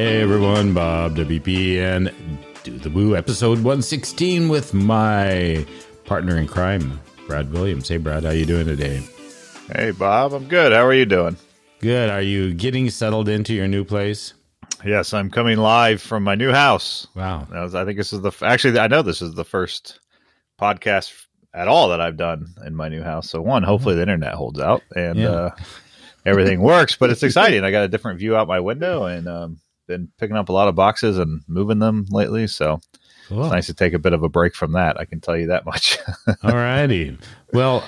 Hey everyone, Bob WP and Do the Woo episode 116 with my partner in crime, Brad Williams. Hey Brad, how you doing today? Hey Bob, I'm good. How are you doing? Good. Are you getting settled into your new place? Yes, I'm coming live from my new house. Wow. I think this is the actually I know this is the first podcast at all that I've done in my new house. So one, hopefully the internet holds out and yeah. uh, everything works. But it's exciting. I got a different view out my window and um, been picking up a lot of boxes and moving them lately. So cool. it's nice to take a bit of a break from that. I can tell you that much. All righty. Well,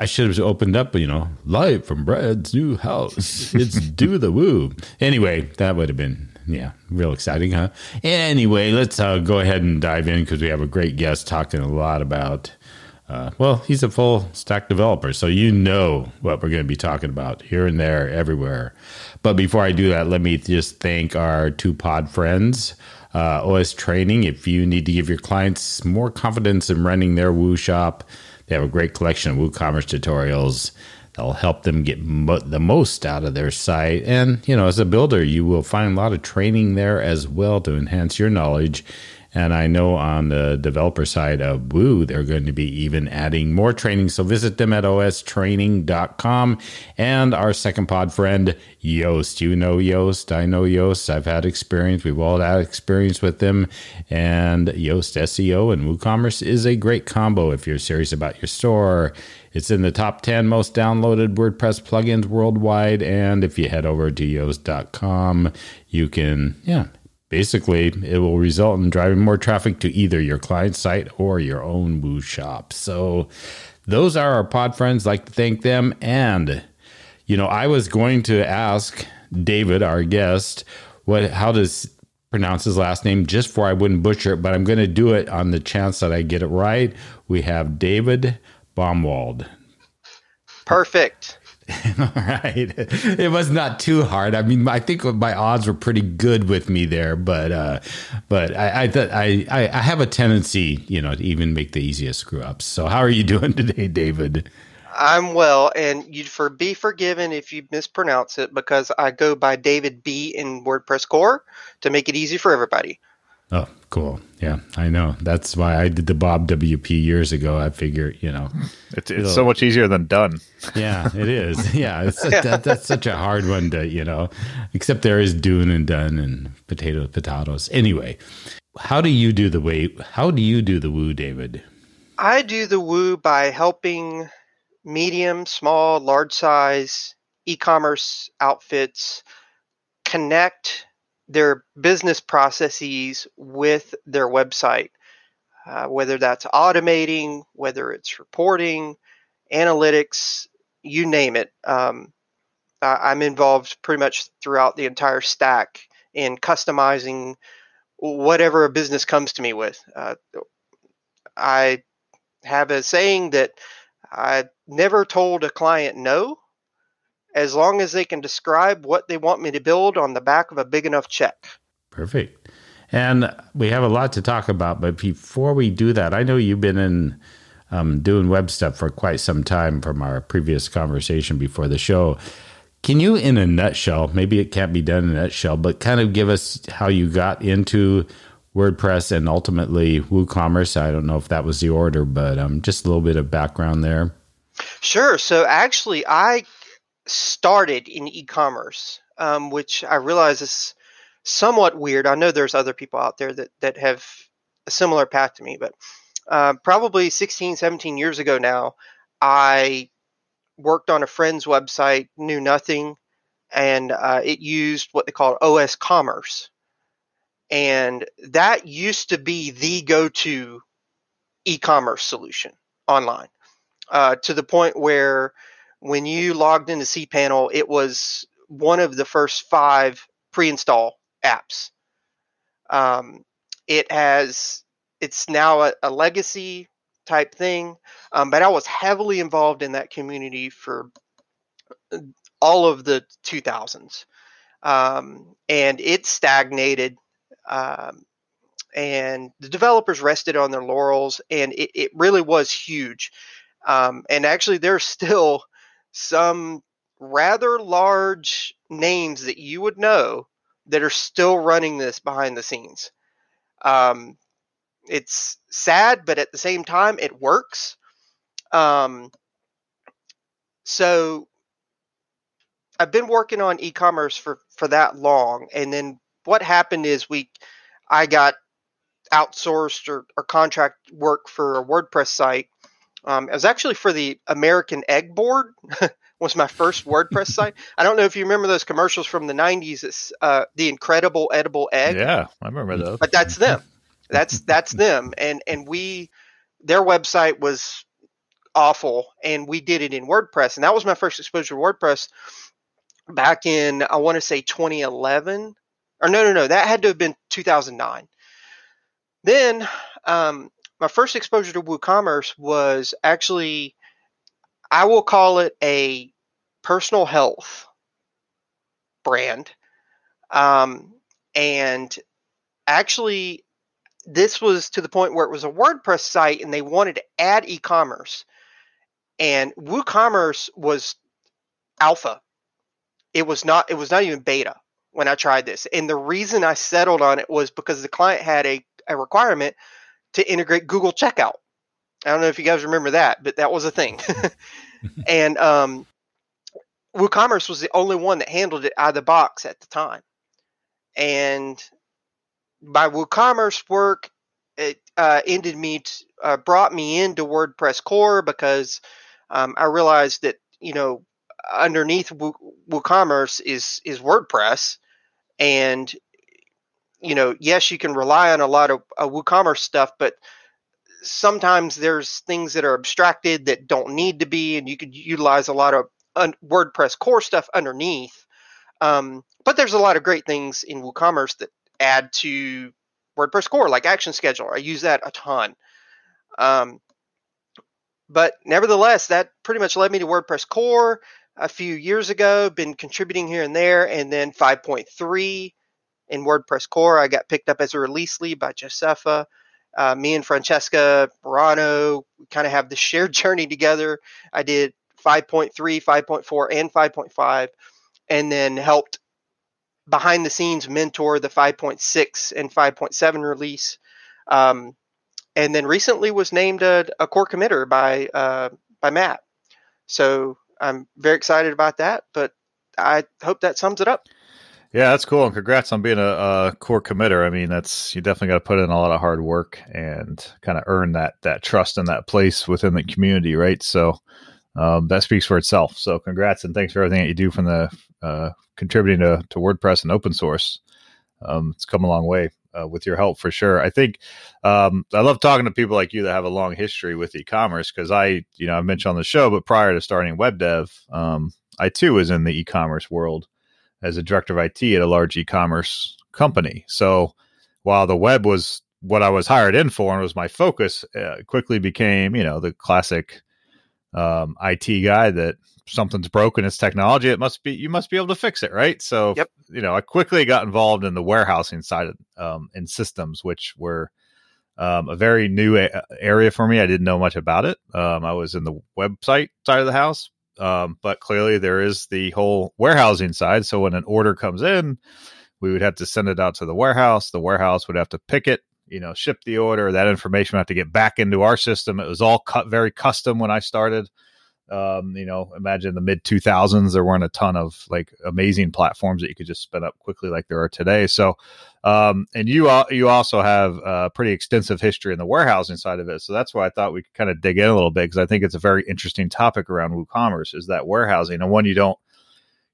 I should have opened up, you know, live from Brad's new house. It's do the woo. Anyway, that would have been, yeah, real exciting, huh? Anyway, let's uh, go ahead and dive in because we have a great guest talking a lot about uh, well, he's a full stack developer, so you know what we're going to be talking about here and there, everywhere. But before I do that, let me just thank our two pod friends. Uh, OS Training, if you need to give your clients more confidence in running their Woo shop, they have a great collection of WooCommerce tutorials that'll help them get mo- the most out of their site. And, you know, as a builder, you will find a lot of training there as well to enhance your knowledge and I know on the developer side of Woo, they're going to be even adding more training. So visit them at ostraining.com. And our second pod friend, Yoast. You know Yoast. I know Yoast. I've had experience. We've all had experience with them. And Yoast SEO and WooCommerce is a great combo if you're serious about your store. It's in the top 10 most downloaded WordPress plugins worldwide. And if you head over to yoast.com, you can, yeah, Basically, it will result in driving more traffic to either your client site or your own Woo shop. So, those are our pod friends. Like to thank them. And, you know, I was going to ask David, our guest, what how does pronounce his last name just for I wouldn't butcher it, but I'm going to do it on the chance that I get it right. We have David Baumwald. Perfect. All right. It was not too hard. I mean, I think my odds were pretty good with me there, but uh, but I I, I I have a tendency, you know, to even make the easiest screw ups. So, how are you doing today, David? I'm well, and you'd for be forgiven if you mispronounce it because I go by David B in WordPress core to make it easy for everybody. Oh, cool. Yeah, I know. That's why I did the Bob WP years ago. I figure, you know, it's, it's so much easier than done. Yeah, it is. Yeah, it's yeah. That, that's such a hard one to, you know, except there is doing and done and potato potatoes. Anyway, how do you do the way? How do you do the woo, David? I do the woo by helping medium, small, large size e-commerce outfits connect their business processes with their website, uh, whether that's automating, whether it's reporting, analytics, you name it. Um, I'm involved pretty much throughout the entire stack in customizing whatever a business comes to me with. Uh, I have a saying that I never told a client no as long as they can describe what they want me to build on the back of a big enough check. Perfect. And we have a lot to talk about, but before we do that, I know you've been in um, doing web stuff for quite some time from our previous conversation before the show. Can you, in a nutshell, maybe it can't be done in a nutshell, but kind of give us how you got into WordPress and ultimately WooCommerce? I don't know if that was the order, but um, just a little bit of background there. Sure. So actually, I started in e-commerce, um, which I realize is somewhat weird. I know there's other people out there that that have a similar path to me, but uh, probably 16, 17 years ago now, I worked on a friend's website, knew nothing, and uh, it used what they call OS Commerce. And that used to be the go to e commerce solution online uh, to the point where when you logged into cPanel, it was one of the first five pre-install apps. Um, it has it's now a, a legacy type thing, um, but I was heavily involved in that community for uh, all of the 2000s, um, and it stagnated. Um, and the developers rested on their laurels, and it, it really was huge. Um, and actually, there's still some rather large names that you would know that are still running this behind the scenes. Um, it's sad, but at the same time, it works. Um, so I've been working on e-commerce for for that long, and then what happened is we, I got outsourced or, or contract work for a WordPress site. Um, it was actually for the American Egg Board. was my first WordPress site. I don't know if you remember those commercials from the '90s. It's uh, the Incredible Edible Egg. Yeah, I remember those. But that's them. That's that's them. And and we, their website was awful, and we did it in WordPress, and that was my first exposure to WordPress back in I want to say 2011 or no no no that had to have been 2009. Then um, my first exposure to WooCommerce was actually I will call it a personal health brand. Um, and actually, this was to the point where it was a WordPress site and they wanted to add e commerce. And WooCommerce was alpha. It was not it was not even beta when I tried this. And the reason I settled on it was because the client had a, a requirement to integrate Google Checkout. I don't know if you guys remember that, but that was a thing. and um, WooCommerce was the only one that handled it out of the box at the time. And my WooCommerce work, it uh, ended me, t- uh, brought me into WordPress core because um, I realized that you know underneath Woo- WooCommerce is is WordPress, and you know yes you can rely on a lot of uh, WooCommerce stuff, but sometimes there's things that are abstracted that don't need to be, and you could utilize a lot of un- WordPress core stuff underneath. Um, but there's a lot of great things in WooCommerce that add to WordPress core, like Action Scheduler. I use that a ton. Um, but nevertheless, that pretty much led me to WordPress core a few years ago. Been contributing here and there, and then 5.3 in WordPress core, I got picked up as a release lead by Josepha. Uh, me and Francesca Marano kind of have the shared journey together. I did 5.3, 5.4, and 5.5, and then helped behind the scenes mentor the 5.6 and 5.7 release. Um, and then recently was named a, a core committer by uh, by Matt. So I'm very excited about that. But I hope that sums it up. Yeah, that's cool, and congrats on being a, a core committer. I mean, that's you definitely got to put in a lot of hard work and kind of earn that that trust and that place within the community, right? So um, that speaks for itself. So congrats and thanks for everything that you do from the uh, contributing to, to WordPress and open source. Um, it's come a long way uh, with your help for sure. I think um, I love talking to people like you that have a long history with e-commerce because I, you know, I've mentioned on the show, but prior to starting web dev, um, I too was in the e-commerce world as a director of IT at a large e-commerce company. So while the web was what I was hired in for and was my focus, uh, quickly became you know the classic um, IT guy that something's broken, it's technology. It must be you must be able to fix it, right? So yep. you know I quickly got involved in the warehousing side of um, in systems, which were um, a very new a- area for me. I didn't know much about it. Um, I was in the website side of the house, um, but clearly, there is the whole warehousing side. So when an order comes in, we would have to send it out to the warehouse. The warehouse would have to pick it, you know, ship the order. That information would have to get back into our system. It was all cut very custom when I started. Um, you know, imagine the mid 2000s, there weren't a ton of like amazing platforms that you could just spin up quickly like there are today. So, um, and you you also have a pretty extensive history in the warehousing side of it. So that's why I thought we could kind of dig in a little bit because I think it's a very interesting topic around WooCommerce is that warehousing and one you don't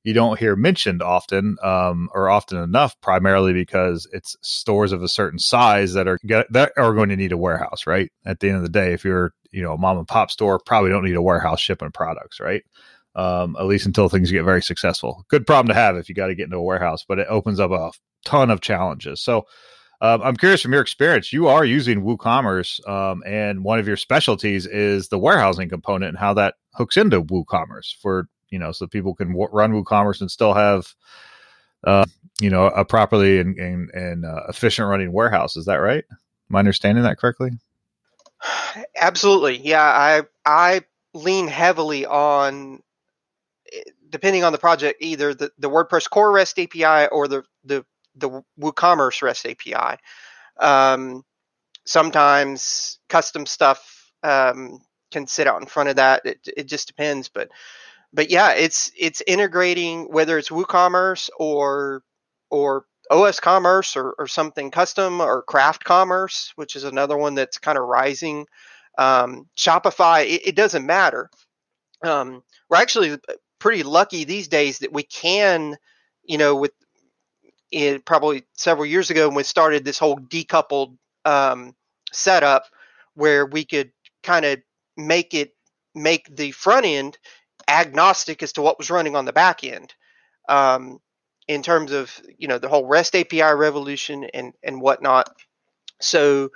you don't hear mentioned often um, or often enough, primarily because it's stores of a certain size that are that are going to need a warehouse. Right at the end of the day, if you're you know a mom and pop store, probably don't need a warehouse shipping products. Right, um, at least until things get very successful. Good problem to have if you got to get into a warehouse, but it opens up a ton of challenges. So. Um, I'm curious from your experience, you are using WooCommerce, um, and one of your specialties is the warehousing component and how that hooks into WooCommerce for you know, so people can w- run WooCommerce and still have, uh, you know, a properly and and, and uh, efficient running warehouse. Is that right? Am I understanding that correctly? Absolutely. Yeah, I I lean heavily on depending on the project, either the, the WordPress core REST API or the the the WooCommerce REST API. Um, sometimes custom stuff um, can sit out in front of that. It, it just depends, but but yeah, it's it's integrating whether it's WooCommerce or or OS Commerce or, or something custom or Craft Commerce, which is another one that's kind of rising. Um, Shopify, it, it, doesn't matter. Um, we're actually pretty lucky these days that we can, you know, with it, probably several years ago when we started this whole decoupled um, setup where we could kind of make it make the front end agnostic as to what was running on the back end um, in terms of you know the whole REST API revolution and and whatnot. So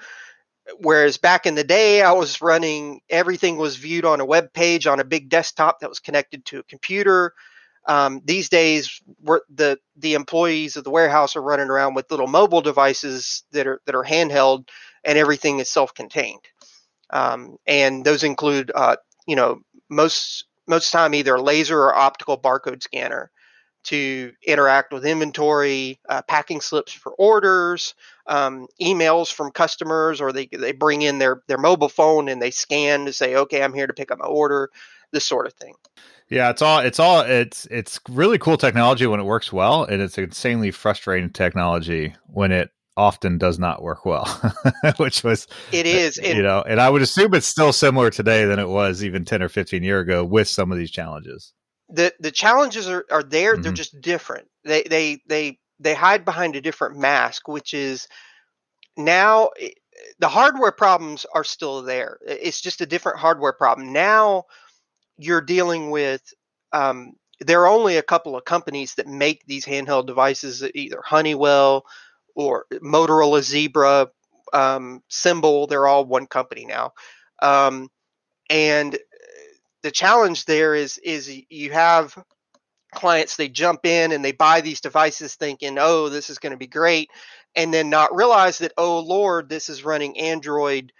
whereas back in the day I was running everything was viewed on a web page on a big desktop that was connected to a computer. Um, these days, the the employees of the warehouse are running around with little mobile devices that are that are handheld, and everything is self-contained. Um, and those include, uh, you know, most most time either laser or optical barcode scanner to interact with inventory, uh, packing slips for orders, um, emails from customers, or they, they bring in their, their mobile phone and they scan to say, okay, I'm here to pick up my order, this sort of thing. Yeah, it's all it's all it's it's really cool technology when it works well, and it's insanely frustrating technology when it often does not work well, which was it is, you know, and I would assume it's still similar today than it was even ten or fifteen year ago with some of these challenges. The the challenges are, are there; mm-hmm. they're just different. They they they they hide behind a different mask, which is now eh, the hardware problems are still there. It's just a different hardware problem. Now you're dealing with um, there are only a couple of companies that make these handheld devices, either Honeywell or Motorola Zebra, um, Symbol. They're all one company now, um, and the challenge there is is you have clients they jump in and they buy these devices thinking oh this is going to be great and then not realize that oh lord this is running android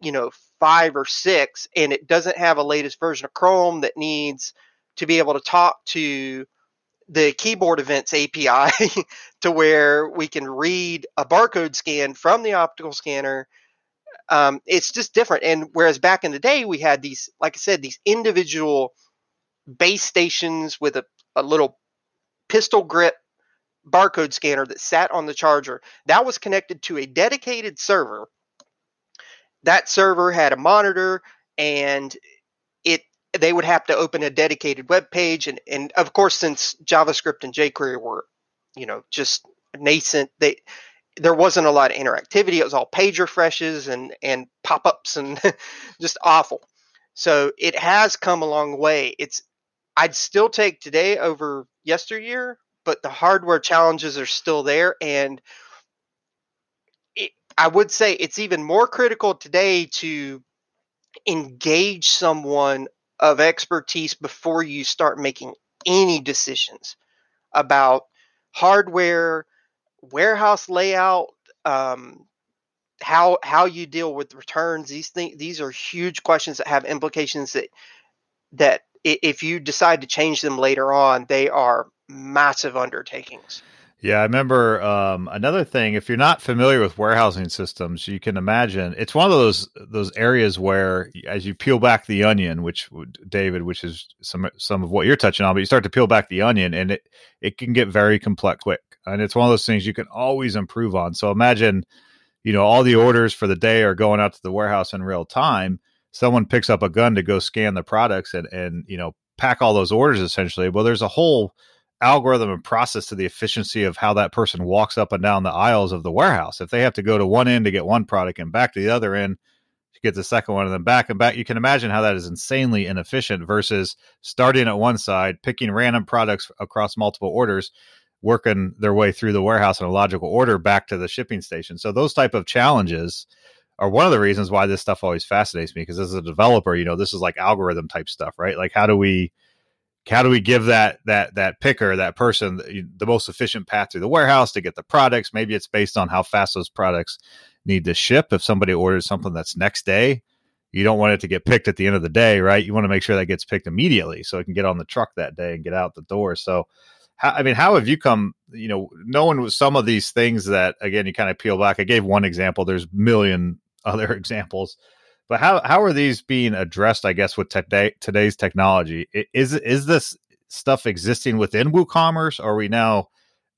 you know 5 or 6 and it doesn't have a latest version of chrome that needs to be able to talk to the keyboard events API to where we can read a barcode scan from the optical scanner. Um, it's just different. And whereas back in the day, we had these, like I said, these individual base stations with a, a little pistol grip barcode scanner that sat on the charger. That was connected to a dedicated server. That server had a monitor and it they would have to open a dedicated web page and, and of course since javascript and jquery were you know just nascent they there wasn't a lot of interactivity. It was all page refreshes and and pop-ups and just awful. So it has come a long way. It's i'd still take today over yesteryear but the hardware challenges are still there and it, i would say it's even more critical today to engage someone of expertise before you start making any decisions about hardware, warehouse layout, um, how how you deal with returns. These things these are huge questions that have implications that that if you decide to change them later on, they are massive undertakings. Yeah, I remember um, another thing. If you're not familiar with warehousing systems, you can imagine it's one of those those areas where, as you peel back the onion, which David, which is some some of what you're touching on, but you start to peel back the onion, and it it can get very complex quick, and it's one of those things you can always improve on. So imagine, you know, all the orders for the day are going out to the warehouse in real time. Someone picks up a gun to go scan the products and and you know pack all those orders essentially. Well, there's a whole algorithm and process to the efficiency of how that person walks up and down the aisles of the warehouse. If they have to go to one end to get one product and back to the other end to get the second one and then back and back, you can imagine how that is insanely inefficient versus starting at one side, picking random products across multiple orders, working their way through the warehouse in a logical order back to the shipping station. So those type of challenges are one of the reasons why this stuff always fascinates me because as a developer, you know, this is like algorithm type stuff, right? Like how do we how do we give that that that picker that person the, the, most efficient path through the warehouse to get the products maybe it's based on how fast those products need to ship if somebody orders something that's next day you don't want it to get picked at the end of the day right you want to make sure that gets picked immediately so it can get on the truck that day and get out the door so how, I mean, how have you come? You know, knowing some of these things that again you kind of peel back. I gave one example. There's million other examples, but how how are these being addressed? I guess with today today's technology, is is this stuff existing within WooCommerce? Are we now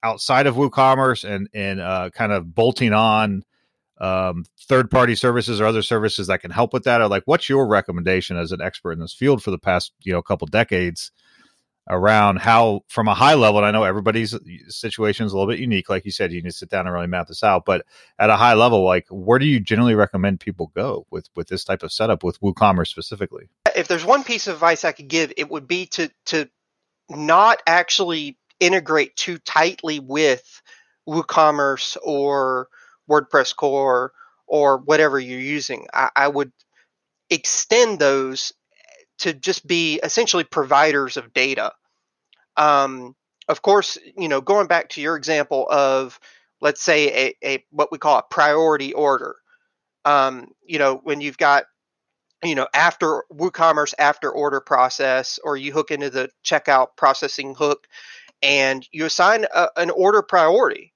outside of WooCommerce and and uh, kind of bolting on um, third party services or other services that can help with that? Or like, what's your recommendation as an expert in this field for the past you know couple decades? Around how from a high level and i know everybody's uh, situation is a little bit unique like you said you need to sit down and really map this out but at a high level like where do you generally recommend people go with with this type of setup with woocommerce specifically? If there's one piece of advice i could give it would be to to not actually integrate too tightly with woocommerce or wordpress core or whatever you're using. I, I would extend those to just be essentially providers of data. Um, of course, you know, going back to your example of, let's say, a, a what we call a priority order. Um, you know, when you've got, you know, after WooCommerce after order process, or you hook into the checkout processing hook, and you assign a, an order priority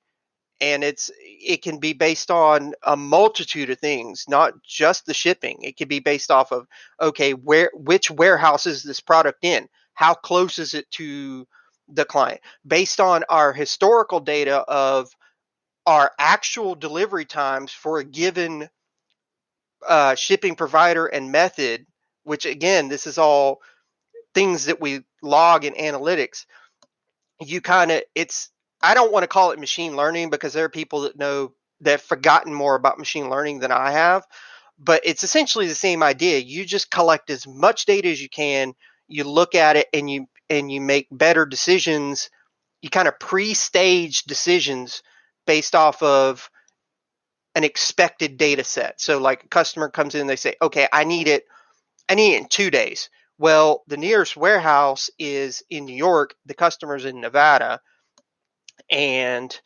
and it's it can be based on a multitude of things not just the shipping. It can be based off of okay where which warehouse is this product in? How close is it to the client? Based on our historical data of our actual delivery times for a given uh, shipping provider and method which again this is all things that we log in analytics you kind of it's I don't want to call it machine learning because there are people that know that have forgotten more about machine learning than I have. But it's essentially the same idea. You just collect as much data as you can. You look at it and you and you make better decisions. You kind of pre-stage decisions based off of an expected data set. So like a customer comes in, they say, okay, I need it, I need it in two days. Well, the nearest warehouse is in New York, the customer's in Nevada and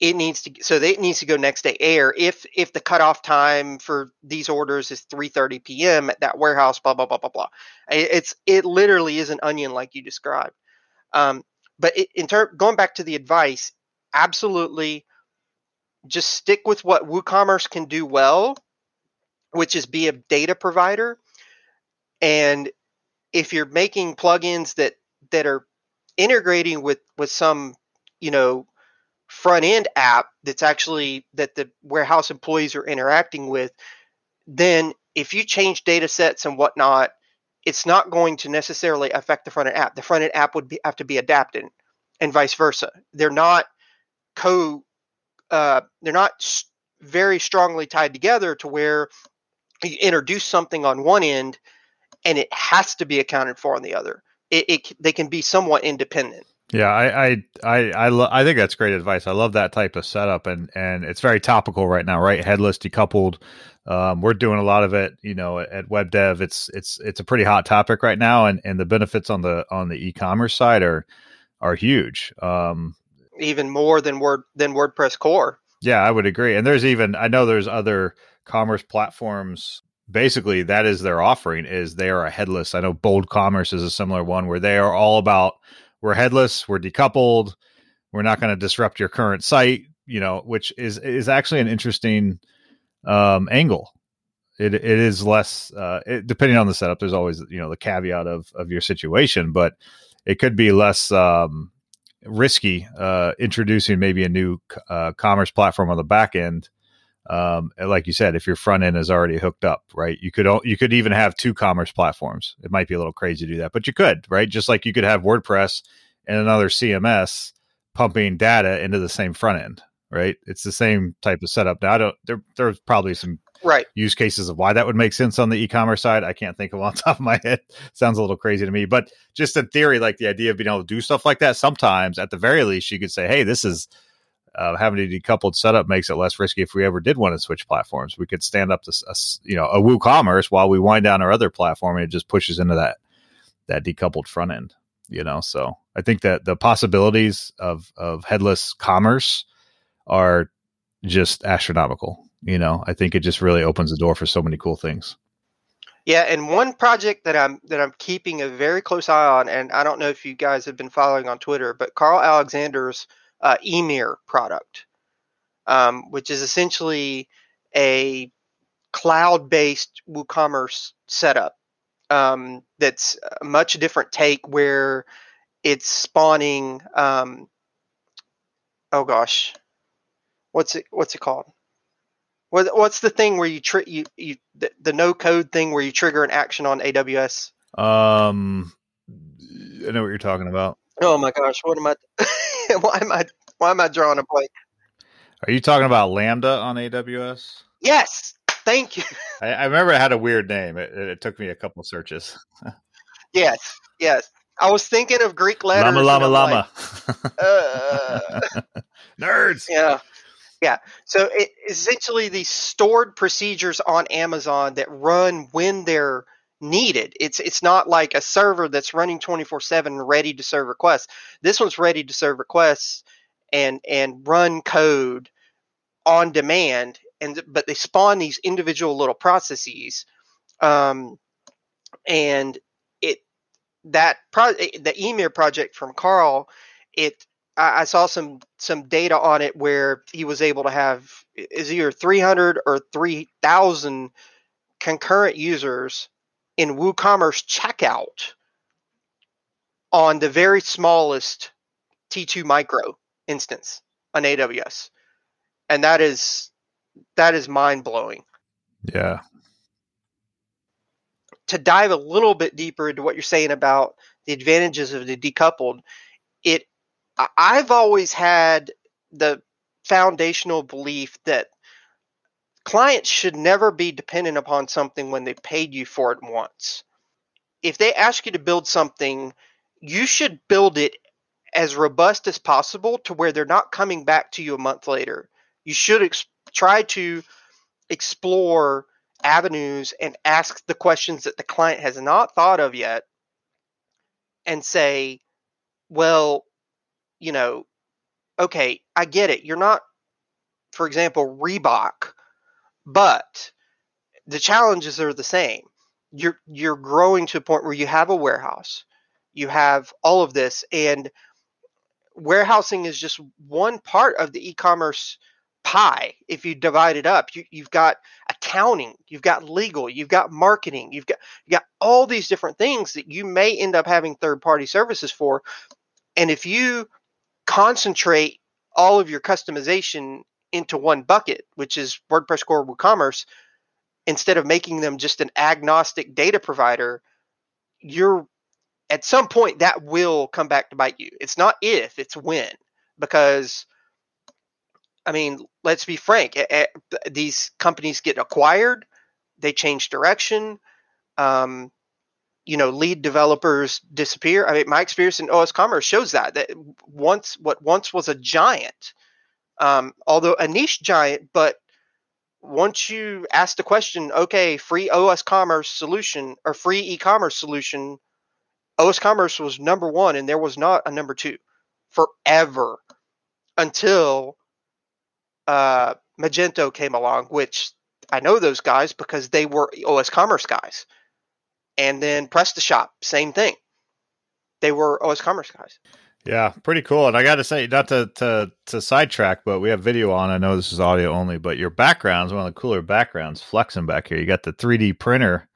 it needs to so it needs to go next day air. If if the cutoff time for these orders is 3:30 p.m. at that warehouse blah blah blah blah blah. It's it literally is an onion like you described. Um, but it, in term going back to the advice absolutely just stick with what WooCommerce can do well which is be a data provider. And if you're making plugins that that are integrating with with some you know front end app that's actually that the warehouse employees are interacting with then if you change data sets and whatnot it's not going to necessarily affect the front end app. The front end app would be, have to be adapted and vice versa. They're not co uh, they're not very strongly tied together to where you introduce something on one end and it has to be accounted for on the other. It, it they can be somewhat independent yeah, I I I I, lo- I think that's great advice. I love that type of setup, and and it's very topical right now, right? Headless decoupled. Um, we're doing a lot of it, you know, at Web Dev. It's it's it's a pretty hot topic right now, and and the benefits on the on the e-commerce side are are huge. Um, even more than Word than WordPress core. Yeah, I would agree. And there's even I know there's other commerce platforms basically that is their offering is they are a headless. I know Bold Commerce is a similar one where they are all about we're headless, we're decoupled, we're not going to disrupt your current site, you know, which is is actually an interesting um, angle. It it is less uh, it, depending on the setup. There's always you know the caveat of of your situation, but it could be less um, risky uh, introducing maybe a new uh, commerce platform on the back end. Um, like you said, if your front end is already hooked up, right? You could you could even have two commerce platforms. It might be a little crazy to do that, but you could, right? Just like you could have WordPress and another CMS pumping data into the same front end, right? It's the same type of setup. Now, I don't. There, there's probably some right use cases of why that would make sense on the e-commerce side. I can't think of on top of my head. Sounds a little crazy to me, but just in theory, like the idea of being able to do stuff like that. Sometimes, at the very least, you could say, "Hey, this is." Uh, having a decoupled setup makes it less risky if we ever did want to switch platforms. We could stand up this, a, you know, a WooCommerce while we wind down our other platform, and it just pushes into that that decoupled front end. You know, so I think that the possibilities of of headless commerce are just astronomical. You know, I think it just really opens the door for so many cool things. Yeah, and one project that I'm that I'm keeping a very close eye on, and I don't know if you guys have been following on Twitter, but Carl Alexander's uh, Ymir product, um, which is essentially a cloud-based WooCommerce setup um, that's a much different take where it's spawning. Um, oh gosh, what's it? What's it called? What, what's the thing where you, tri- you, you the, the no code thing where you trigger an action on AWS? Um, I know what you're talking about. Oh my gosh, what am I? why am I? Why am I drawing a blank? Are you talking about Lambda on AWS? Yes, thank you. I, I remember it had a weird name. It, it took me a couple searches. yes, yes. I was thinking of Greek letters. Llama, llama, llama. like, uh, Nerds. yeah, yeah. So it, essentially, these stored procedures on Amazon that run when they're needed. It's it's not like a server that's running twenty four seven ready to serve requests. This one's ready to serve requests and and run code on demand. And but they spawn these individual little processes, um, and it that pro the Ymir project from Carl. It I, I saw some some data on it where he was able to have is either 300 or 3000 concurrent users in WooCommerce checkout on the very smallest T2 micro instance on AWS. And that is that is mind blowing. Yeah. To dive a little bit deeper into what you're saying about the advantages of the decoupled, it I've always had the foundational belief that clients should never be dependent upon something when they paid you for it once. If they ask you to build something, you should build it as robust as possible to where they're not coming back to you a month later. You should ex- try to explore avenues and ask the questions that the client has not thought of yet and say, well, you know, okay, I get it. You're not, for example, Reebok, but the challenges are the same. You're you're growing to a point where you have a warehouse, you have all of this, and warehousing is just one part of the e-commerce pie. If you divide it up, you, you've got accounting, you've got legal, you've got marketing, you've got you got all these different things that you may end up having third-party services for. And if you concentrate all of your customization into one bucket, which is WordPress core WooCommerce, instead of making them just an agnostic data provider, you're at some point that will come back to bite you. It's not if, it's when. Because I mean, let's be frank, these companies get acquired, they change direction. Um, you know, lead developers disappear. I mean, my experience in OS Commerce shows that that once what once was a giant, um, although a niche giant, but once you ask the question, okay, free OS Commerce solution or free e-commerce solution, OS Commerce was number one, and there was not a number two forever until uh, Magento came along, which I know those guys because they were OS Commerce guys. And then PrestaShop, same thing. They were OS Commerce guys. Yeah, pretty cool. And I got to say, not to, to to sidetrack, but we have video on. I know this is audio only, but your background's one of the cooler backgrounds flexing back here. You got the 3D printer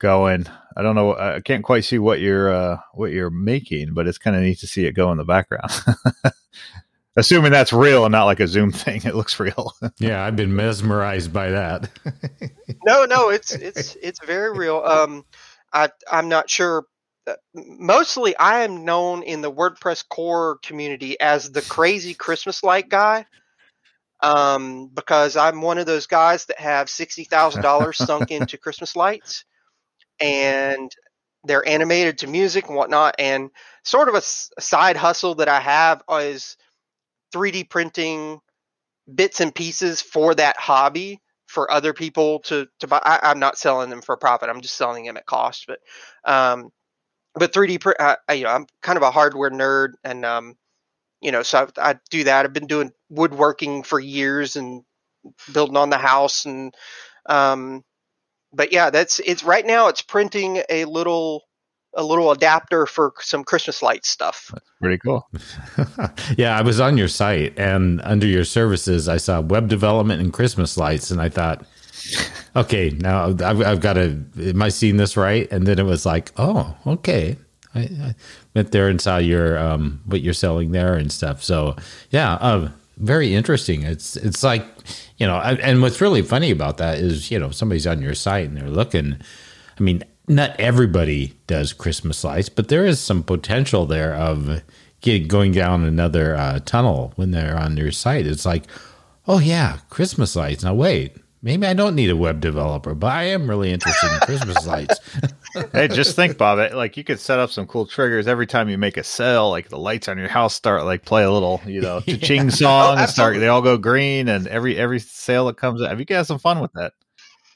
going. I don't know. I can't quite see what you're uh, what you're making, but it's kind of neat to see it go in the background. Assuming that's real and not like a Zoom thing, it looks real. Yeah, I've been mesmerized by that. no, no, it's it's it's very real. Um, I I'm not sure. Uh, Mostly, I am known in the WordPress core community as the crazy Christmas light guy. Um, because I'm one of those guys that have sixty thousand dollars sunk into Christmas lights, and they're animated to music and whatnot. And sort of a, s- a side hustle that I have is 3D printing bits and pieces for that hobby for other people to to buy. I, I'm not selling them for profit. I'm just selling them at cost. But um, but 3D print. I, I, you know, I'm kind of a hardware nerd, and um, you know, so I, I do that. I've been doing woodworking for years and building on the house, and um, but yeah, that's it's right now. It's printing a little a little adapter for some Christmas light stuff. That's Pretty cool. yeah, I was on your site and under your services, I saw web development and Christmas lights, and I thought, okay, now I've, I've got to. Am I seeing this right? And then it was like, oh, okay. I, I went there and saw your um, what you're selling there and stuff. So yeah, uh, very interesting. It's it's like you know, and what's really funny about that is you know somebody's on your site and they're looking. I mean, not everybody does Christmas lights, but there is some potential there of get, going down another uh, tunnel when they're on your site. It's like, oh yeah, Christmas lights. Now wait, maybe I don't need a web developer, but I am really interested in Christmas lights. hey, just think, Bob. Like you could set up some cool triggers every time you make a sale. Like the lights on your house start like play a little, you know, cha-ching song oh, and start. They all go green, and every every sale that comes. Have you guys some fun with that?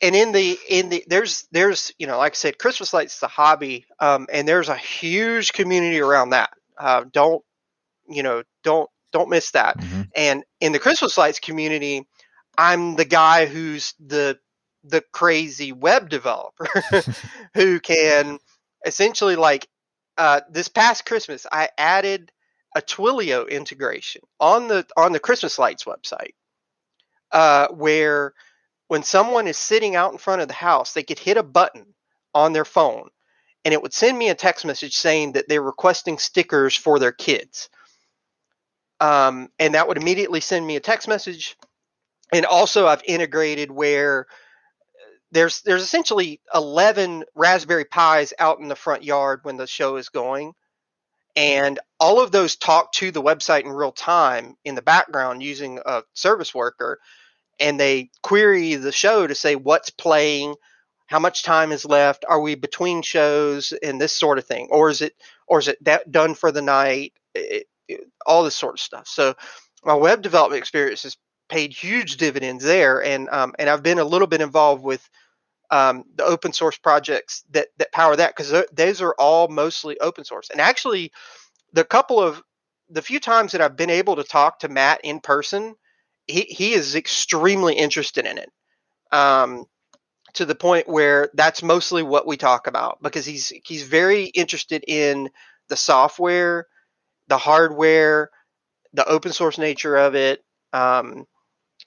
And in the in the there's there's you know like I said, Christmas lights is a hobby, um, and there's a huge community around that. Uh, don't you know? Don't don't miss that. Mm-hmm. And in the Christmas lights community, I'm the guy who's the the crazy web developer who can essentially like uh, this past Christmas I added a Twilio integration on the on the Christmas lights website uh, where when someone is sitting out in front of the house they could hit a button on their phone and it would send me a text message saying that they're requesting stickers for their kids. Um, and that would immediately send me a text message and also I've integrated where uh, there's there's essentially 11 Raspberry Pis out in the front yard when the show is going. And all of those talk to the website in real time in the background using a service worker and they query the show to say what's playing how much time is left are we between shows and this sort of thing or is it or is it that done for the night it, it, all this sort of stuff. So my web development experience is paid huge dividends there, and um, and I've been a little bit involved with um, the open source projects that that power that because those are all mostly open source. And actually, the couple of the few times that I've been able to talk to Matt in person, he he is extremely interested in it. Um, to the point where that's mostly what we talk about because he's he's very interested in the software, the hardware, the open source nature of it, um,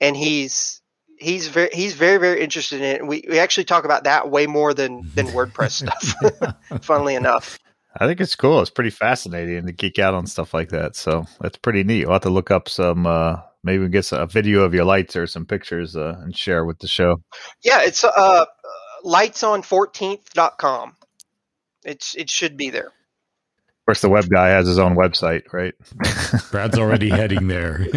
and he's he's very he's very very interested in it. We we actually talk about that way more than than WordPress stuff. funnily enough. I think it's cool. It's pretty fascinating to geek out on stuff like that. So that's pretty neat. We'll have to look up some uh maybe we can get a video of your lights or some pictures uh, and share with the show. Yeah, it's uh lightson14th.com. It's it should be there course, the web guy has his own website, right? Brad's already heading there.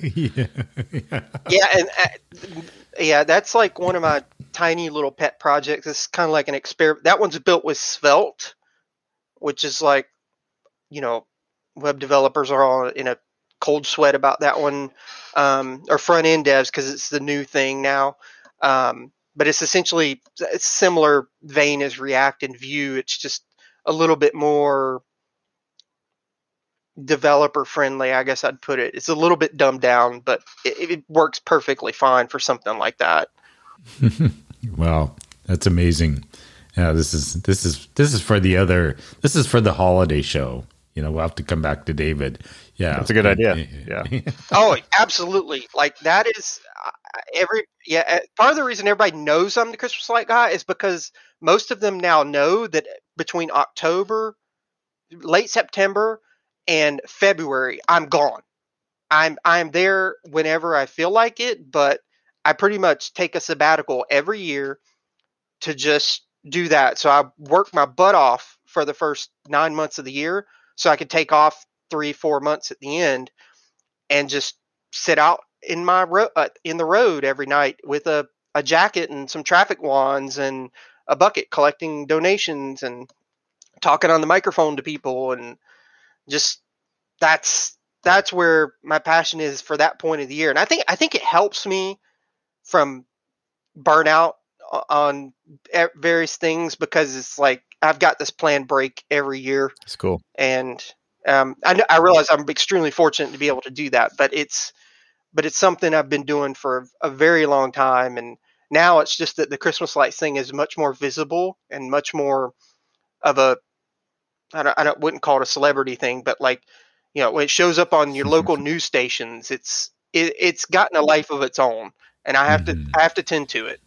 yeah. yeah, and uh, yeah, that's like one of my tiny little pet projects. It's kind of like an experiment. That one's built with Svelte, which is like, you know, web developers are all in a cold sweat about that one, um, or front end devs because it's the new thing now. Um, but it's essentially it's similar vein as React and Vue. It's just a little bit more developer friendly, I guess I'd put it. It's a little bit dumbed down, but it, it works perfectly fine for something like that. wow, that's amazing. Yeah, this is this is this is for the other. This is for the holiday show. You know, we'll have to come back to David. Yeah, that's a good idea. Yeah. oh, absolutely. Like that is every yeah. Uh, part of the reason everybody knows I'm the Christmas light guy is because most of them now know that between October, late September, and February I'm gone. I'm I'm there whenever I feel like it, but I pretty much take a sabbatical every year to just do that. So I work my butt off for the first 9 months of the year so I could take off 3 4 months at the end and just sit out in my ro- uh, in the road every night with a a jacket and some traffic wands and a bucket collecting donations and talking on the microphone to people and just that's that's where my passion is for that point of the year. And i think i think it helps me from burnout on various things because it's like i've got this planned break every year. It's cool. And um, I, I realize i'm extremely fortunate to be able to do that but it's but it's something i've been doing for a very long time. And Now it's just that the Christmas lights thing is much more visible and much more of a I don't, I don't wouldn't call it a celebrity thing, but like you know when it shows up on your local news stations, it's it, it's gotten a life of its own, and I have mm-hmm. to I have to tend to it.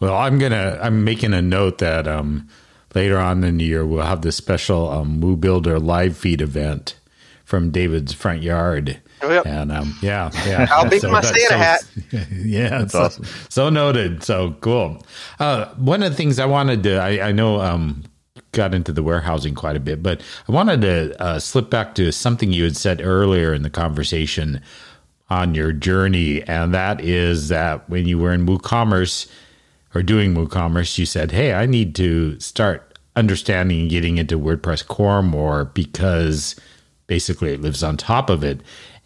Well, I'm gonna I'm making a note that um, later on in the year we'll have this special um, Woo Builder live feed event from David's front yard. Oh, yep. And um, yeah, yeah. I'll be so my Santa so, hat. Yeah, that's so, awesome. So noted. So cool. Uh, one of the things I wanted to, I, I know, um, got into the warehousing quite a bit, but I wanted to uh, slip back to something you had said earlier in the conversation on your journey, and that is that when you were in WooCommerce or doing WooCommerce, you said, "Hey, I need to start understanding and getting into WordPress core more because." basically it lives on top of it.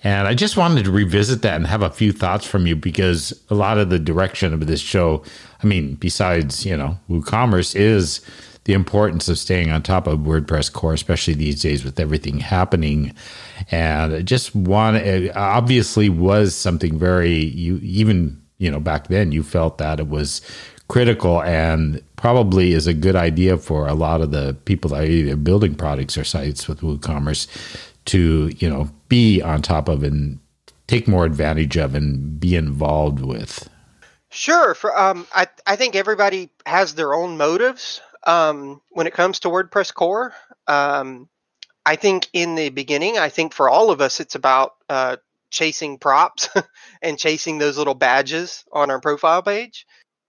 And I just wanted to revisit that and have a few thoughts from you because a lot of the direction of this show, I mean, besides, you know, WooCommerce is the importance of staying on top of WordPress core, especially these days with everything happening. And just it obviously was something very you even, you know, back then you felt that it was critical and probably is a good idea for a lot of the people that are either building products or sites with WooCommerce to you know be on top of and take more advantage of and be involved with. Sure. For um i i think everybody has their own motives um when it comes to wordpress core um i think in the beginning i think for all of us it's about uh chasing props and chasing those little badges on our profile page.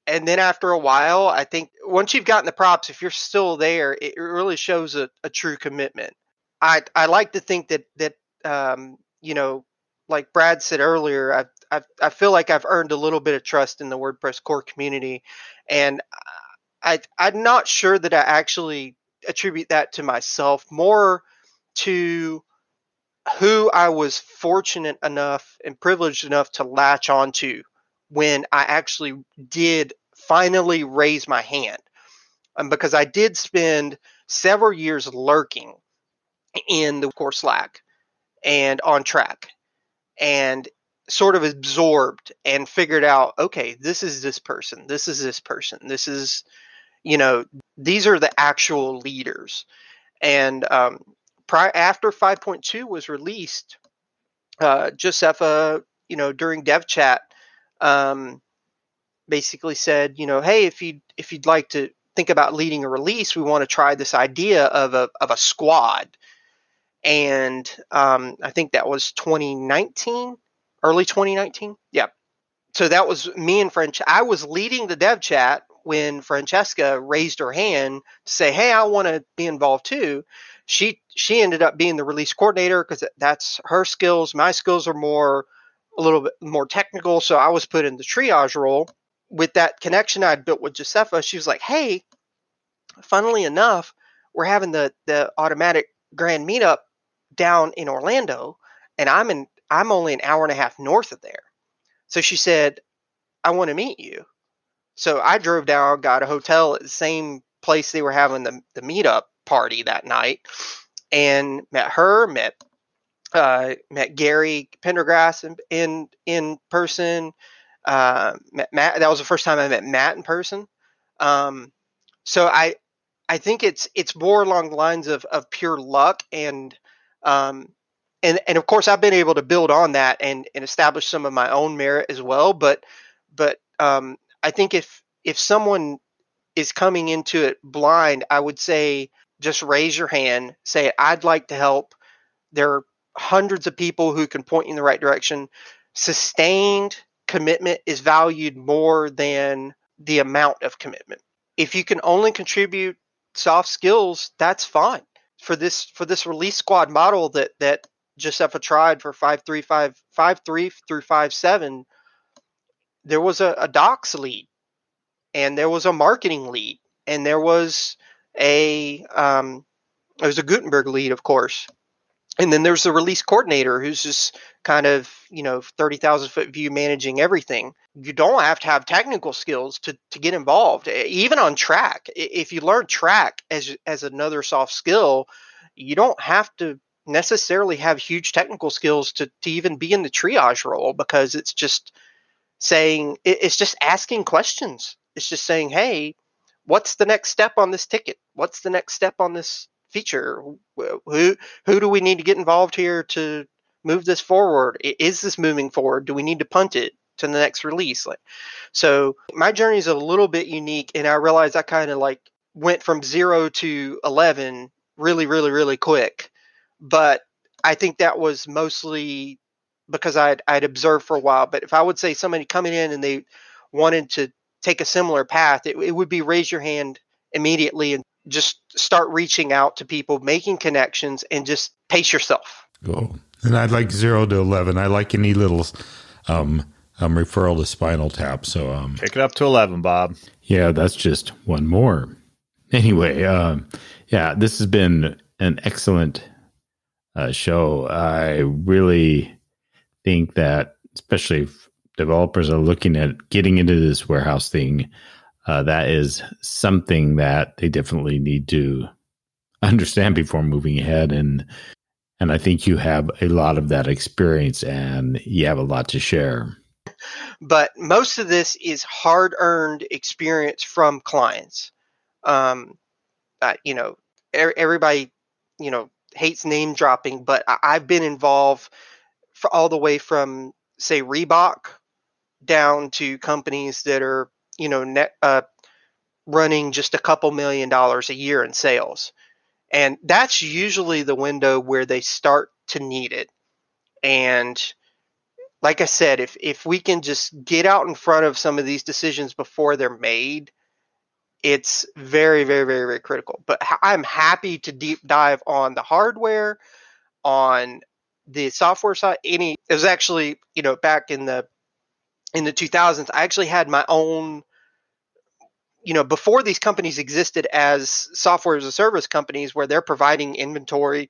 And then after a while i think once you've gotten the props if you're still there it really shows a, a true commitment. I I like to think that that um, you know, like Brad said earlier, I, I I feel like I've earned a little bit of trust in the WordPress core community, and I I'm not sure that I actually attribute that to myself, more to who I was fortunate enough and privileged enough to latch onto when I actually did finally raise my hand. Um, because I did spend several years lurking in the core Slack and on Trac and sort of absorbed and figured out okay this is this person this is this person this is you know these are the actual leaders and um, prior after 5.2 was released uh, Josepha you know during dev chat um, basically said you know hey if you if you'd like to think about leading a release we want to try this idea of a of a squad and um, I think that was 2019, early 2019. Yeah. So that was me and French. I was leading the dev chat when Francesca raised her hand to say, "Hey, I want to be involved too." She she ended up being the release coordinator because that's her skills. My skills are more a little bit more technical, so I was put in the triage role. With that connection I'd built with Josepha, she was like, "Hey, funnily enough, we're having the the Automattic grand meetup down in Orlando, and I'm in I'm only an hour and a half north of there. So she said, I want to meet you. So I drove down, got a hotel at the same place they were having the, the meetup party that night, and met her, met uh, met Gary Pendergast in in, in person. Uh, met Matt. That was the first time I met Matt in person. Um, so I I think it's it's more along the lines of of pure luck and um, and and of course, I've been able to build on that and and establish some of my own merit as well. But but um, I think if if someone is coming into it blind, I would say just raise your hand, say I'd like to help. There are hundreds of people who can point you in the right direction. Sustained commitment is valued more than the amount of commitment. If you can only contribute soft skills, that's fine for this for this release squad model that that Josepha tried for five three five five three through five seven, there was a, a docs lead, and there was a marketing lead, and there was a um, there was a Gutenberg lead, of course, and then there's the release coordinator who's just kind of you know 30,000 foot view managing everything. You don't have to have technical skills to, to get involved. Even on Trac, if you learn Trac as as another soft skill, you don't have to necessarily have huge technical skills to, to even be in the triage role because it's just saying it's just asking questions. It's just saying, hey, what's the next step on this ticket? What's the next step on this feature? Who who do we need to get involved here to move this forward? Is this moving forward? Do we need to punt it to the next release? Like, so my journey is a little bit unique, and I realized I kind of like went from zero to eleven really, really, really quick. But I think that was mostly because I'd I'd observed for a while. But if I would say somebody coming in and they wanted to take a similar path, it, it would be raise your hand immediately and just start reaching out to people, making connections, and just pace yourself. Cool. And I'd like zero to eleven. I like any little um, um, referral to Spinal Tap. So um, kick it up to eleven, Bob. Yeah, that's just one more. Anyway, um, yeah, this has been an excellent uh, show. I really think that, especially if developers are looking at getting into this warehouse thing, uh, that is something that they definitely need to understand before moving ahead. And and I think you have a lot of that experience, and you have a lot to share. But most of this is hard earned experience from clients. Um, uh, you know, er- everybody, you know, hates name dropping, but I- have been involved all the way from say Reebok down to companies that are you know net, uh, running just a couple million dollars a year in sales, and that's usually the window where they start to need it. And like I said, if if we can just get out in front of some of these decisions before they're made, it's very, very, very, very critical. But I'm happy to deep dive on the hardware, on the software side. Any it was actually you know back in the in the 2000s, I actually had my own. You know, before these companies existed as software as a service companies, where they're providing inventory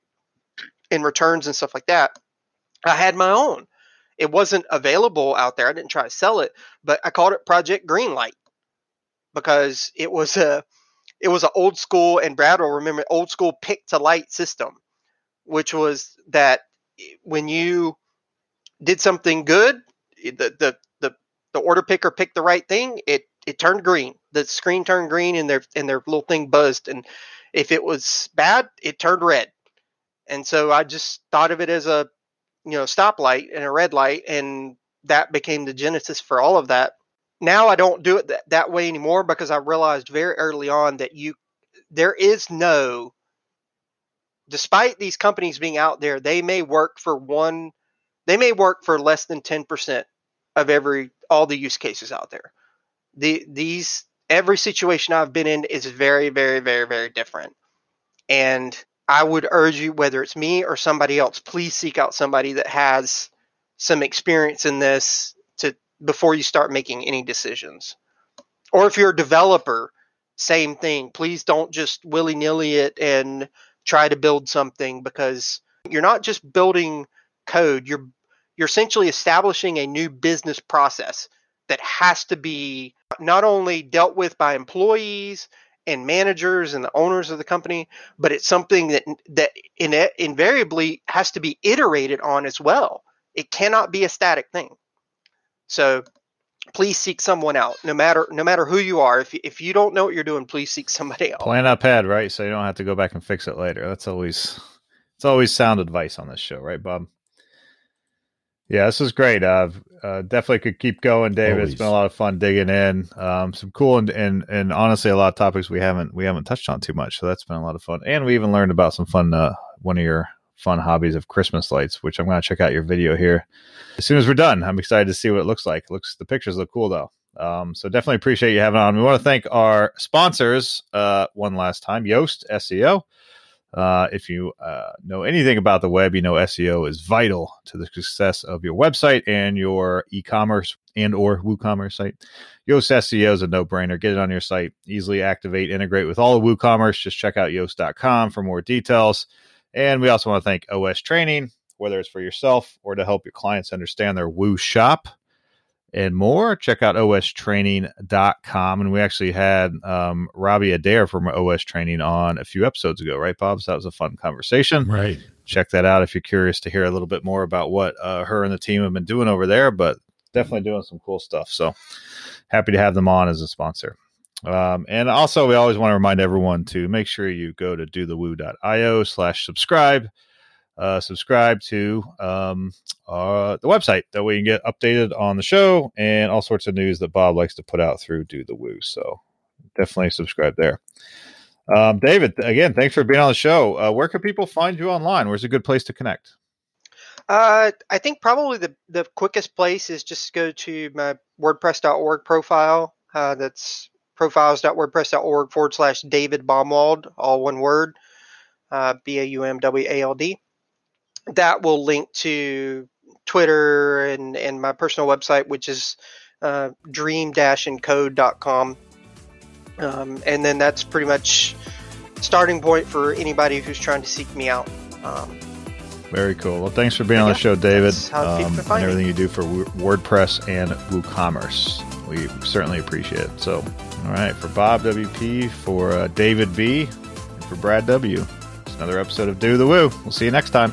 and returns and stuff like that, I had my own. It wasn't available out there. I didn't try to sell it, but I called it Project Greenlight because it was a it was an old school and Brad will remember old school pick to light system, which was that when you did something good, the the the, the order picker picked the right thing, it it turned green. The screen turned green and their and their little thing buzzed. And if it was bad, it turned red. And so I just thought of it as a you know stoplight and a red light, and that became the genesis for all of that now I don't do it that, that way anymore because I realized very early on that you there is no despite these companies being out there, they may work for one they may work for less than 10% of every all the use cases out there. The these every situation I've been in is very very very very different. And I would urge you whether it's me or somebody else, please seek out somebody that has some experience in this to, before you start making any decisions. Or if you're a developer, same thing. Please don't just willy nilly it and try to build something because you're not just building code. You're you're essentially establishing a new business process that has to be not only dealt with by employees and managers and the owners of the company, but it's something that that in, invariably has to be iterated on as well. It cannot be a static thing. So please seek someone out no matter no matter who you are. If, you, if you don't know what you're doing please seek somebody else. Plan up ahead right? So you don't have to go back and fix it later. That's always it's always sound advice on this show right bob? Yeah this is great. Uh, uh definitely could keep going david always. it's been a lot of fun digging in. Um some cool and, and and honestly a lot of topics we haven't we haven't touched on too much. So that's been a lot of fun. And we even learned about some fun uh one of your fun hobbies of Christmas lights, which I'm going to check out your video here as soon as we're done. I'm excited to see what it looks like. It looks the pictures look cool though. Um, so definitely appreciate you having on. We want to thank our sponsors uh, one last time, Yoast SEO. Uh, if you uh, know anything about the web, you know SEO is vital to the success of your website and your e-commerce and or WooCommerce site. Yoast SEO is a no-brainer. Get it on your site, easily activate, integrate with all of WooCommerce. Just check out yoast.com for more details. And we also want to thank OS Training, whether it's for yourself or to help your clients understand their Woo shop and more. Check out ostraining.com. And we actually had um, Robbie Adair from OS Training on a few episodes ago, right, Bob? So that was a fun conversation. Right. Check that out if you're curious to hear a little bit more about what uh, her and the team have been doing over there. But definitely doing some cool stuff. So happy to have them on as a sponsor. Um, and also, we always want to remind everyone to make sure you go to dothewoo.io slash subscribe. Uh, subscribe to um, uh, the website that you can get updated on the show and all sorts of news that Bob likes to put out through Do the Woo. So definitely subscribe there. Um, David, again, thanks for being on the show. Uh, where can people find you online? Where's a good place to connect? Uh, I think probably the, the quickest place is just go to my WordPress.org profile. Uh, that's profiles.wordpress.org forward slash David Baumwald, all one word, uh, B A U M W A L D. That will link to Twitter and, and my personal website, which is uh, dream-encode.com. Um, and then that's pretty much starting point for anybody who's trying to seek me out. Um, Very cool. Well, thanks for being on the show, David, um, and everything you do for WordPress and WooCommerce. We certainly appreciate it. So, all right, for Bob WP, for uh, David B, and for Brad W, it's another episode of Do the Woo. We'll see you next time.